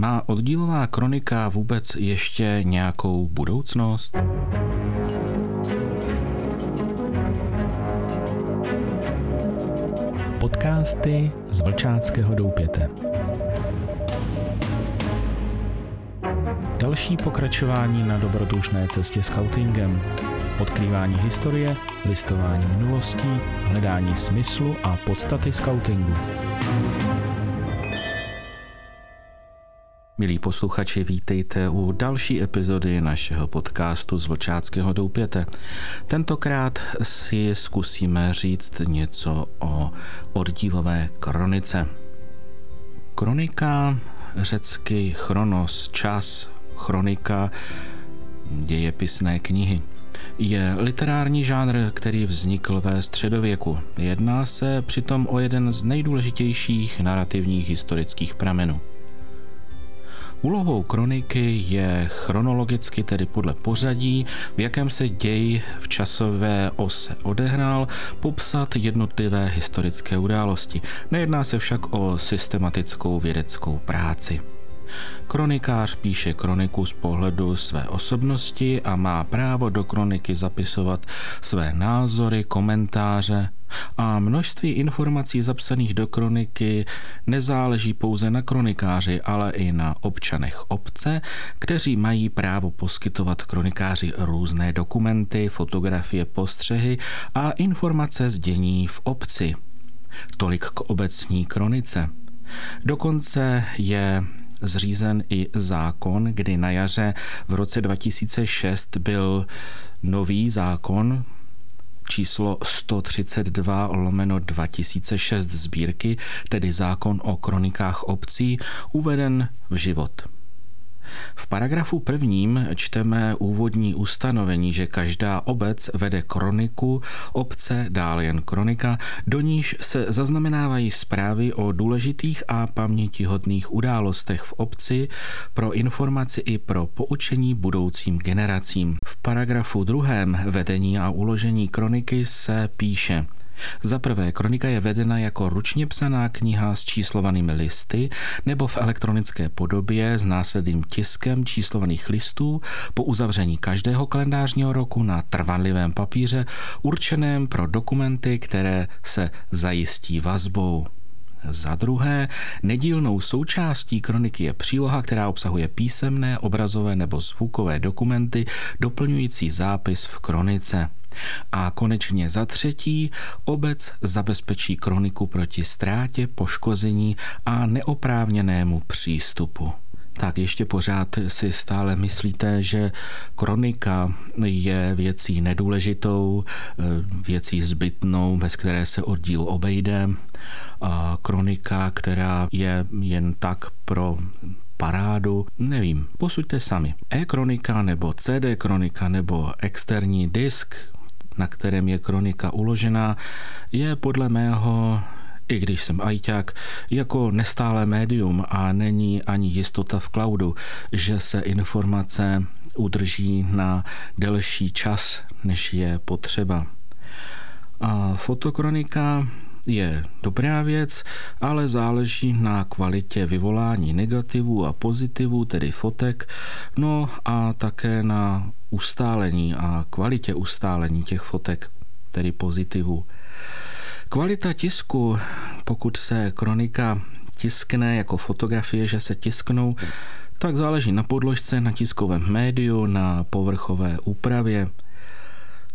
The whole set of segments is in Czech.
Má oddílová kronika vůbec ještě nějakou budoucnost? Podcasty z Vlčáckého doupěte. Další pokračování na dobrodružné cestě scoutingem. Odkrývání historie, listování minulostí, hledání smyslu a podstaty scoutingu. Milí posluchači, vítejte u další epizody našeho podcastu z Vlčáckého doupěte. Tentokrát si zkusíme říct něco o oddílové kronice. Kronika, řecky chronos, čas, chronika, dějepisné knihy je literární žánr, který vznikl ve středověku. Jedná se přitom o jeden z nejdůležitějších narrativních historických pramenů. Úlohou kroniky je chronologicky, tedy podle pořadí, v jakém se děj v časové ose odehrál, popsat jednotlivé historické události. Nejedná se však o systematickou vědeckou práci. Kronikář píše kroniku z pohledu své osobnosti a má právo do kroniky zapisovat své názory, komentáře a množství informací zapsaných do kroniky nezáleží pouze na kronikáři, ale i na občanech obce, kteří mají právo poskytovat kronikáři různé dokumenty, fotografie, postřehy a informace z dění v obci. Tolik k obecní kronice. Dokonce je zřízen i zákon, kdy na jaře v roce 2006 byl nový zákon číslo 132 lomeno 2006 sbírky, tedy zákon o kronikách obcí, uveden v život. V paragrafu prvním čteme úvodní ustanovení, že každá obec vede kroniku, obce dále jen kronika, do níž se zaznamenávají zprávy o důležitých a pamětihodných událostech v obci pro informaci i pro poučení budoucím generacím. V paragrafu druhém vedení a uložení kroniky se píše – za prvé, kronika je vedena jako ručně psaná kniha s číslovanými listy nebo v elektronické podobě s následným tiskem číslovaných listů po uzavření každého kalendářního roku na trvanlivém papíře určeném pro dokumenty, které se zajistí vazbou. Za druhé, nedílnou součástí kroniky je příloha, která obsahuje písemné, obrazové nebo zvukové dokumenty doplňující zápis v kronice. A konečně za třetí, obec zabezpečí kroniku proti ztrátě, poškození a neoprávněnému přístupu. Tak ještě pořád si stále myslíte, že kronika je věcí nedůležitou, věcí zbytnou, bez které se oddíl obejde. A kronika, která je jen tak pro parádu, nevím, posuďte sami. E-kronika nebo CD kronika nebo externí disk, na kterém je kronika uložená, je podle mého i když jsem ajťák, jako nestále médium a není ani jistota v cloudu, že se informace udrží na delší čas, než je potřeba. A fotokronika je dobrá věc, ale záleží na kvalitě vyvolání negativů a pozitivů, tedy fotek, no a také na ustálení a kvalitě ustálení těch fotek, tedy pozitivů. Kvalita tisku, pokud se kronika tiskne jako fotografie, že se tisknou, tak záleží na podložce, na tiskovém médiu, na povrchové úpravě.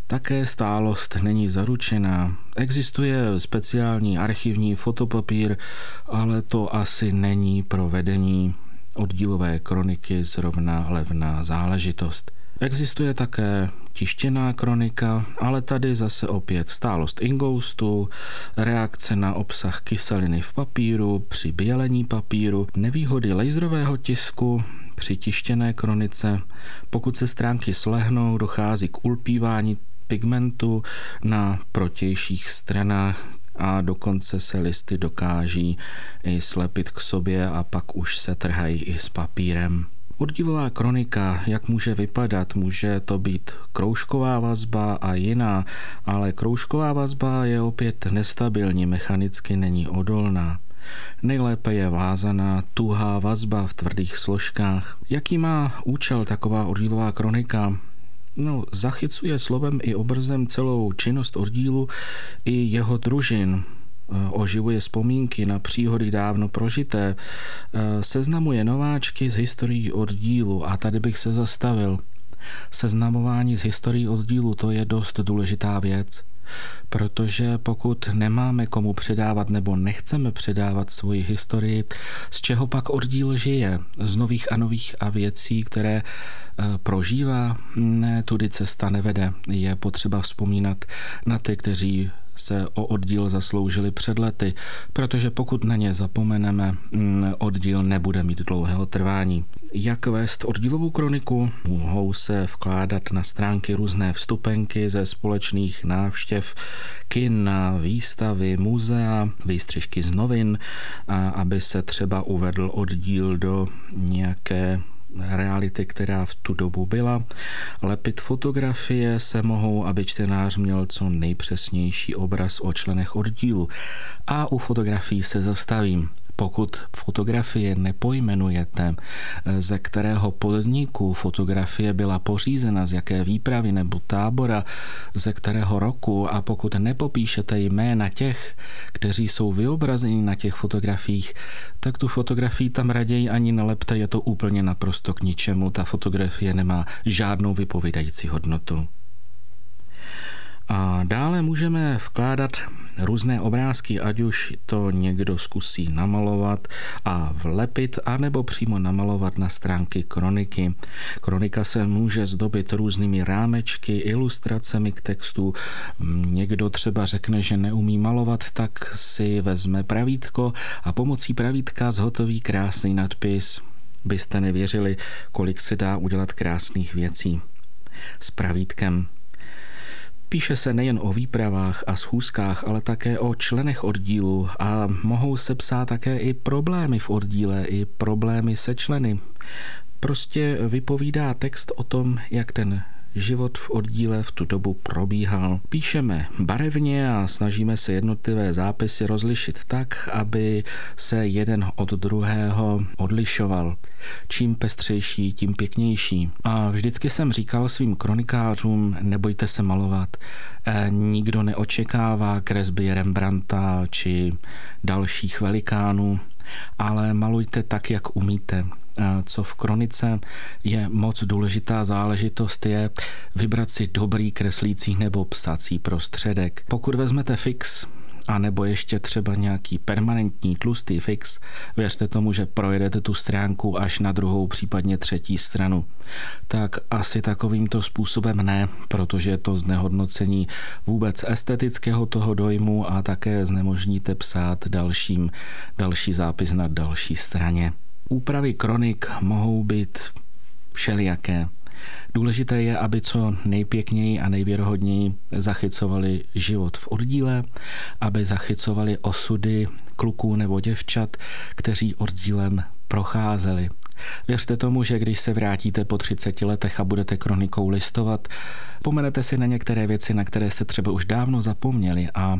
Také stálost není zaručená. Existuje speciální archivní fotopapír, ale to asi není pro vedení oddílové kroniky zrovna levná záležitost. Existuje také tištěná kronika, ale tady zase opět stálost ingoustu, reakce na obsah kyseliny v papíru, při bělení papíru, nevýhody laserového tisku, při tištěné kronice. Pokud se stránky slehnou, dochází k ulpívání pigmentu na protějších stranách a dokonce se listy dokáží i slepit k sobě a pak už se trhají i s papírem. Oddílová kronika, jak může vypadat, může to být kroužková vazba a jiná, ale kroužková vazba je opět nestabilní, mechanicky není odolná. Nejlépe je vázaná tuhá vazba v tvrdých složkách. Jaký má účel taková oddílová kronika? No, zachycuje slovem i obrazem celou činnost oddílu i jeho družin, oživuje vzpomínky na příhody dávno prožité, seznamuje nováčky z historií oddílu a tady bych se zastavil. Seznamování s historií oddílu to je dost důležitá věc. Protože pokud nemáme komu předávat nebo nechceme předávat svoji historii, z čeho pak oddíl žije? Z nových a nových a věcí, které eh, prožívá? Ne, tudy cesta nevede. Je potřeba vzpomínat na ty, kteří se o oddíl zasloužili před lety, protože pokud na ně zapomeneme, mm, oddíl nebude mít dlouhého trvání. Jak vést oddílovou kroniku? Mohou se vkládat na stránky různé vstupenky ze společných návštěv kin, výstavy, muzea, výstřižky z novin, aby se třeba uvedl oddíl do nějaké reality, která v tu dobu byla. Lepit fotografie se mohou, aby čtenář měl co nejpřesnější obraz o členech oddílu. A u fotografií se zastavím pokud fotografie nepojmenujete, ze kterého podniku fotografie byla pořízena, z jaké výpravy nebo tábora, ze kterého roku a pokud nepopíšete jména těch, kteří jsou vyobrazeni na těch fotografiích, tak tu fotografii tam raději ani nelepte, je to úplně naprosto k ničemu. Ta fotografie nemá žádnou vypovídající hodnotu. A dále můžeme vkládat různé obrázky, ať už to někdo zkusí namalovat a vlepit, anebo přímo namalovat na stránky kroniky. Kronika se může zdobit různými rámečky, ilustracemi k textu. Někdo třeba řekne, že neumí malovat, tak si vezme pravítko a pomocí pravítka zhotoví krásný nadpis. Byste nevěřili, kolik se dá udělat krásných věcí s pravítkem. Píše se nejen o výpravách a schůzkách, ale také o členech oddílu a mohou se psát také i problémy v oddíle, i problémy se členy. Prostě vypovídá text o tom, jak ten život v oddíle v tu dobu probíhal. Píšeme barevně a snažíme se jednotlivé zápisy rozlišit tak, aby se jeden od druhého odlišoval. Čím pestřejší, tím pěknější. A vždycky jsem říkal svým kronikářům, nebojte se malovat. E, nikdo neočekává kresby Rembrandta či dalších velikánů, ale malujte tak, jak umíte co v kronice je moc důležitá záležitost, je vybrat si dobrý kreslící nebo psací prostředek. Pokud vezmete fix, a nebo ještě třeba nějaký permanentní tlustý fix, věřte tomu, že projedete tu stránku až na druhou, případně třetí stranu. Tak asi takovýmto způsobem ne, protože je to znehodnocení vůbec estetického toho dojmu a také znemožníte psát dalším, další zápis na další straně. Úpravy kronik mohou být všelijaké. Důležité je, aby co nejpěkněji a nejvěrohodněji zachycovali život v oddíle, aby zachycovali osudy kluků nebo děvčat, kteří oddílem procházeli. Věřte tomu, že když se vrátíte po 30 letech a budete kronikou listovat, pomenete si na některé věci, na které jste třeba už dávno zapomněli a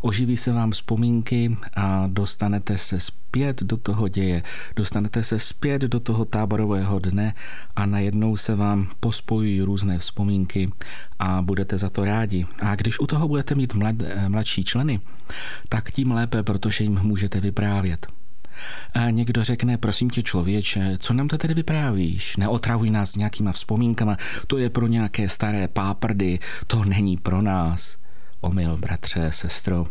oživí se vám vzpomínky a dostanete se zpět do toho děje, dostanete se zpět do toho táborového dne a najednou se vám pospojují různé vzpomínky a budete za to rádi. A když u toho budete mít mlad, mladší členy, tak tím lépe, protože jim můžete vyprávět. A někdo řekne, prosím tě člověče, co nám to tedy vyprávíš? Neotravuj nás nějakýma vzpomínkama, to je pro nějaké staré páprdy, to není pro nás. Omyl, bratře, sestro.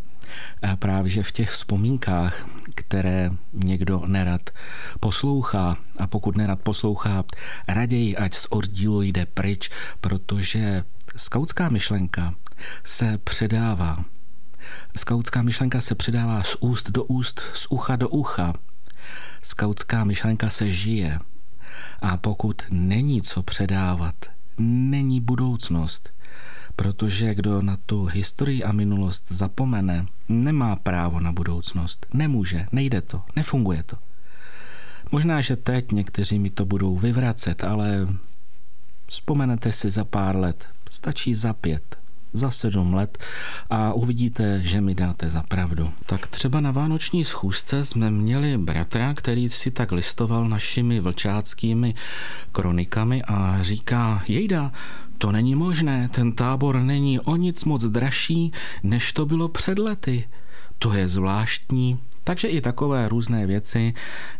A právě že v těch vzpomínkách, které někdo nerad poslouchá, a pokud nerad poslouchá, raději ať z oddílu jde pryč, protože skautská myšlenka se předává Skautská myšlenka se předává z úst do úst, z ucha do ucha. Skautská myšlenka se žije. A pokud není co předávat, není budoucnost. Protože kdo na tu historii a minulost zapomene, nemá právo na budoucnost. Nemůže, nejde to, nefunguje to. Možná, že teď někteří mi to budou vyvracet, ale vzpomenete si za pár let, stačí za pět, za sedm let a uvidíte, že mi dáte za pravdu. Tak třeba na vánoční schůzce jsme měli bratra, který si tak listoval našimi vlčáckými kronikami a říká, jejda, to není možné, ten tábor není o nic moc dražší, než to bylo před lety. To je zvláštní. Takže i takové různé věci,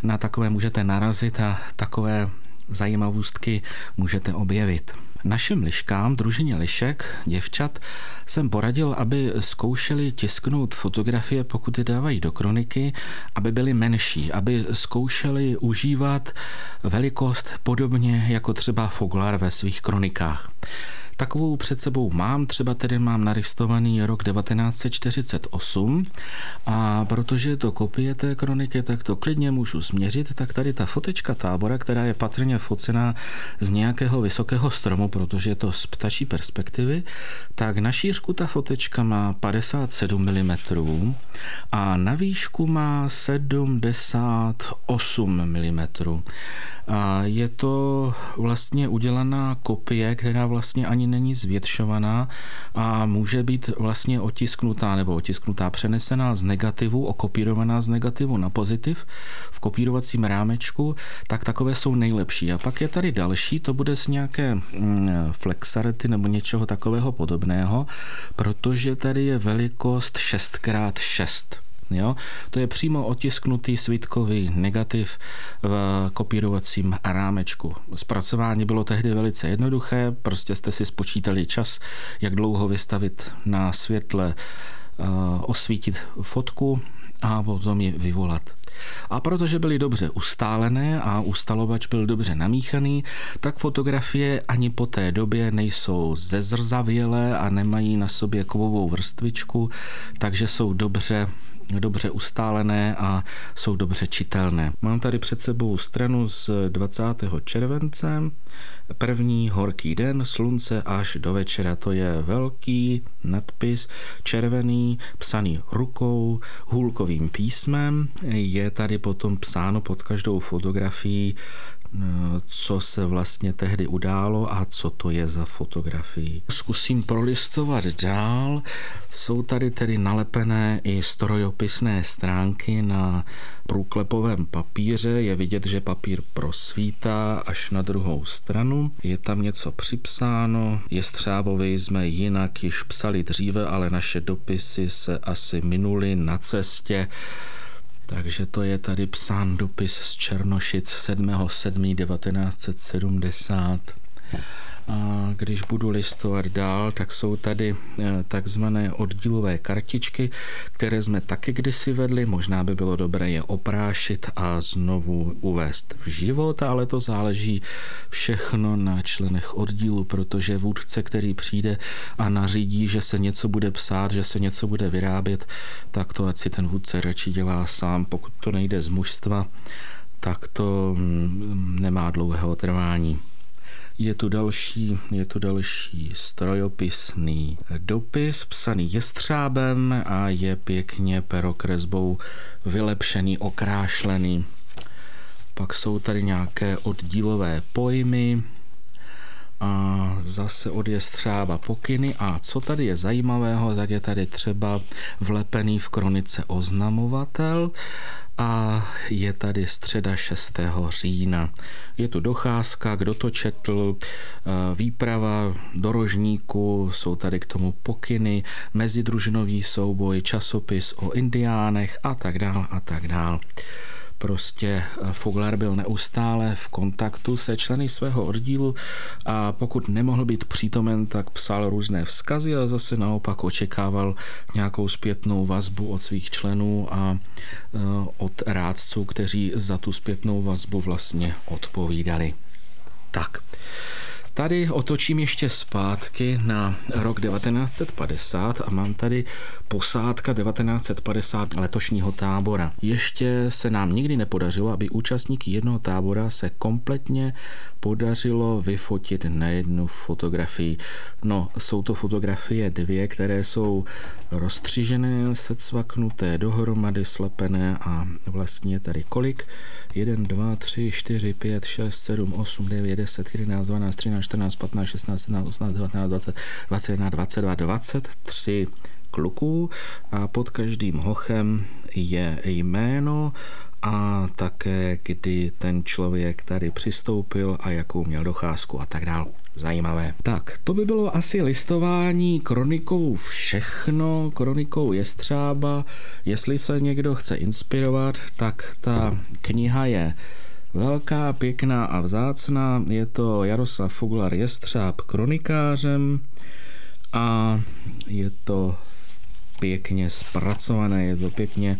na takové můžete narazit a takové zajímavostky můžete objevit. Našim liškám, družině lišek, děvčat, jsem poradil, aby zkoušeli tisknout fotografie, pokud je dávají do kroniky, aby byly menší, aby zkoušeli užívat velikost podobně jako třeba Foglar ve svých kronikách. Takovou před sebou mám, třeba tedy mám naristovaný rok 1948 a protože je to kopie té kroniky, tak to klidně můžu změřit, tak tady ta fotečka tábora, která je patrně focená z nějakého vysokého stromu, protože je to z ptačí perspektivy, tak na šířku ta fotečka má 57 mm a na výšku má 78 mm. A je to vlastně udělaná kopie, která vlastně ani není zvětšovaná a může být vlastně otisknutá nebo otisknutá, přenesená z negativu, okopírovaná z negativu na pozitiv v kopírovacím rámečku, tak takové jsou nejlepší. A pak je tady další, to bude z nějaké mm, flexarety nebo něčeho takového podobného, protože tady je velikost 6x6. Jo? To je přímo otisknutý svítkový negativ v kopírovacím rámečku. Zpracování bylo tehdy velice jednoduché, prostě jste si spočítali čas, jak dlouho vystavit na světle, eh, osvítit fotku a potom ji vyvolat. A protože byly dobře ustálené a ustalovač byl dobře namíchaný, tak fotografie ani po té době nejsou zezrzavělé a nemají na sobě kovovou vrstvičku, takže jsou dobře dobře ustálené a jsou dobře čitelné. Mám tady před sebou stranu z 20. července, první horký den, slunce až do večera. To je velký nadpis, červený, psaný rukou, hůlkovým písmem. Je tady potom psáno pod každou fotografií co se vlastně tehdy událo a co to je za fotografii. Zkusím prolistovat dál. Jsou tady tedy nalepené i strojopisné stránky na průklepovém papíře. Je vidět, že papír prosvítá až na druhou stranu. Je tam něco připsáno. Je střábovi jsme jinak již psali dříve, ale naše dopisy se asi minuly na cestě takže to je tady psán dopis z Černošic 7.7.1970. A když budu listovat dál, tak jsou tady eh, takzvané oddílové kartičky, které jsme taky kdysi vedli. Možná by bylo dobré je oprášit a znovu uvést v život, ale to záleží všechno na členech oddílu, protože vůdce, který přijde a nařídí, že se něco bude psát, že se něco bude vyrábět, tak to ať si ten vůdce radši dělá sám. Pokud to nejde z mužstva, tak to mm, nemá dlouhého trvání. Je tu další, je tu další strojopisný dopis, psaný jestřábem a je pěkně perokresbou vylepšený, okrášlený. Pak jsou tady nějaké oddílové pojmy, a zase od jestřába pokyny. A co tady je zajímavého, tak je tady třeba vlepený v kronice oznamovatel a je tady středa 6. října. Je tu docházka, kdo to četl, eh, výprava do rožníku, jsou tady k tomu pokyny, mezidružinový souboj, časopis o indiánech a tak dál a tak dál. Prostě eh, Foglar byl neustále v kontaktu se členy svého oddílu a pokud nemohl být přítomen, tak psal různé vzkazy a zase naopak očekával nějakou zpětnou vazbu od svých členů a eh, od rádců, kteří za tu zpětnou vazbu vlastně odpovídali. Tak. Tady otočím ještě zpátky na rok 1950 a mám tady posádka 1950 letošního tábora. Ještě se nám nikdy nepodařilo, aby účastníky jednoho tábora se kompletně podařilo vyfotit na jednu fotografii. No, jsou to fotografie dvě, které jsou rozstřížené, secvaknuté, dohromady slepené a vlastně tady kolik? 1, 2, 3, 4, 5, 6, 7, 8, 9, 10, 11, 12, 13, 14, 15, 16, 17, 18, 19, 20, 21, 22, 23 kluků a pod každým hochem je jméno a také kdy ten člověk tady přistoupil a jakou měl docházku a tak dál. Zajímavé. Tak, to by bylo asi listování kronikou všechno, kronikou Jestřába. Jestli se někdo chce inspirovat, tak ta kniha je velká, pěkná a vzácná. Je to Jaroslav Fuglar Jestřáb kronikářem a je to pěkně zpracované, je to pěkně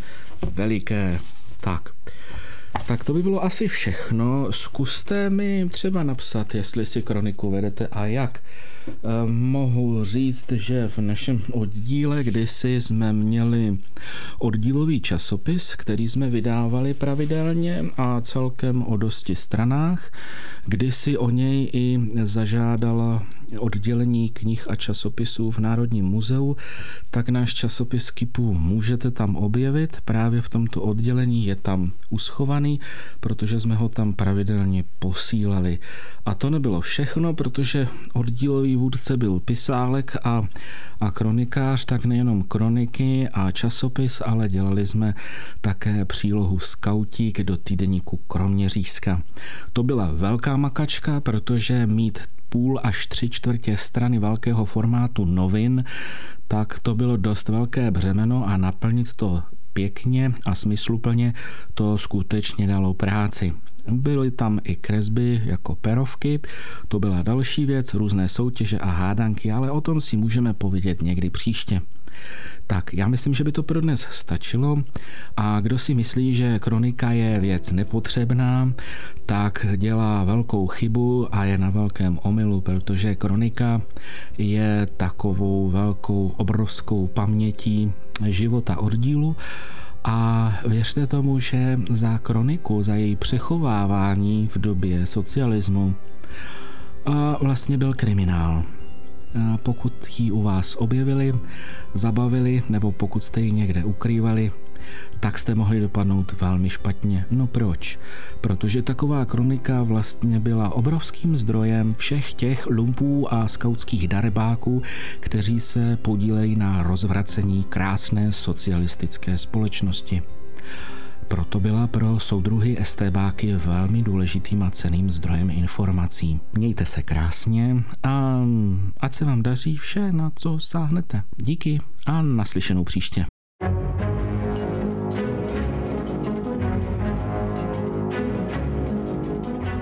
veliké. Tak, tak to by bylo asi všechno. Zkuste mi třeba napsat, jestli si kroniku vedete a jak. Ehm, mohu říct, že v našem oddíle kdysi jsme měli oddílový časopis, který jsme vydávali pravidelně a celkem o dosti stranách. Kdysi o něj i zažádala oddělení knih a časopisů v Národním muzeu, tak náš časopis Kipu můžete tam objevit. Právě v tomto oddělení je tam uschovaný, protože jsme ho tam pravidelně posílali. A to nebylo všechno, protože oddílový vůdce byl pisálek a, a kronikář, tak nejenom kroniky a časopis, ale dělali jsme také přílohu Skautík do týdeníku Kroměřížska. To byla velká makačka, protože mít půl až tři čtvrtě strany velkého formátu novin, tak to bylo dost velké břemeno a naplnit to pěkně a smysluplně to skutečně dalo práci. Byly tam i kresby jako perovky, to byla další věc, různé soutěže a hádanky, ale o tom si můžeme povědět někdy příště. Tak já myslím, že by to pro dnes stačilo. A kdo si myslí, že kronika je věc nepotřebná, tak dělá velkou chybu a je na velkém omylu, protože kronika je takovou velkou obrovskou pamětí života oddílu a věřte tomu, že za kroniku, za její přechovávání v době socialismu a vlastně byl kriminál. Pokud ji u vás objevili, zabavili nebo pokud jste ji někde ukrývali, tak jste mohli dopadnout velmi špatně. No proč? Protože taková kronika vlastně byla obrovským zdrojem všech těch lumpů a skautských darebáků, kteří se podílejí na rozvracení krásné socialistické společnosti proto byla pro soudruhy STBáky velmi důležitým a ceným zdrojem informací. Mějte se krásně a ať se vám daří vše, na co sáhnete. Díky a naslyšenou příště.